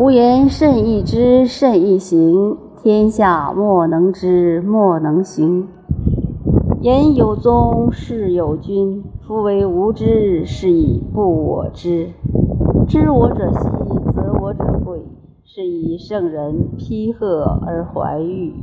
吾言甚易知，甚易行，天下莫能知，莫能行。言有宗，事有君。夫为无知，是以不我知。知我者希，则我者贵。是以圣人批贺而怀玉。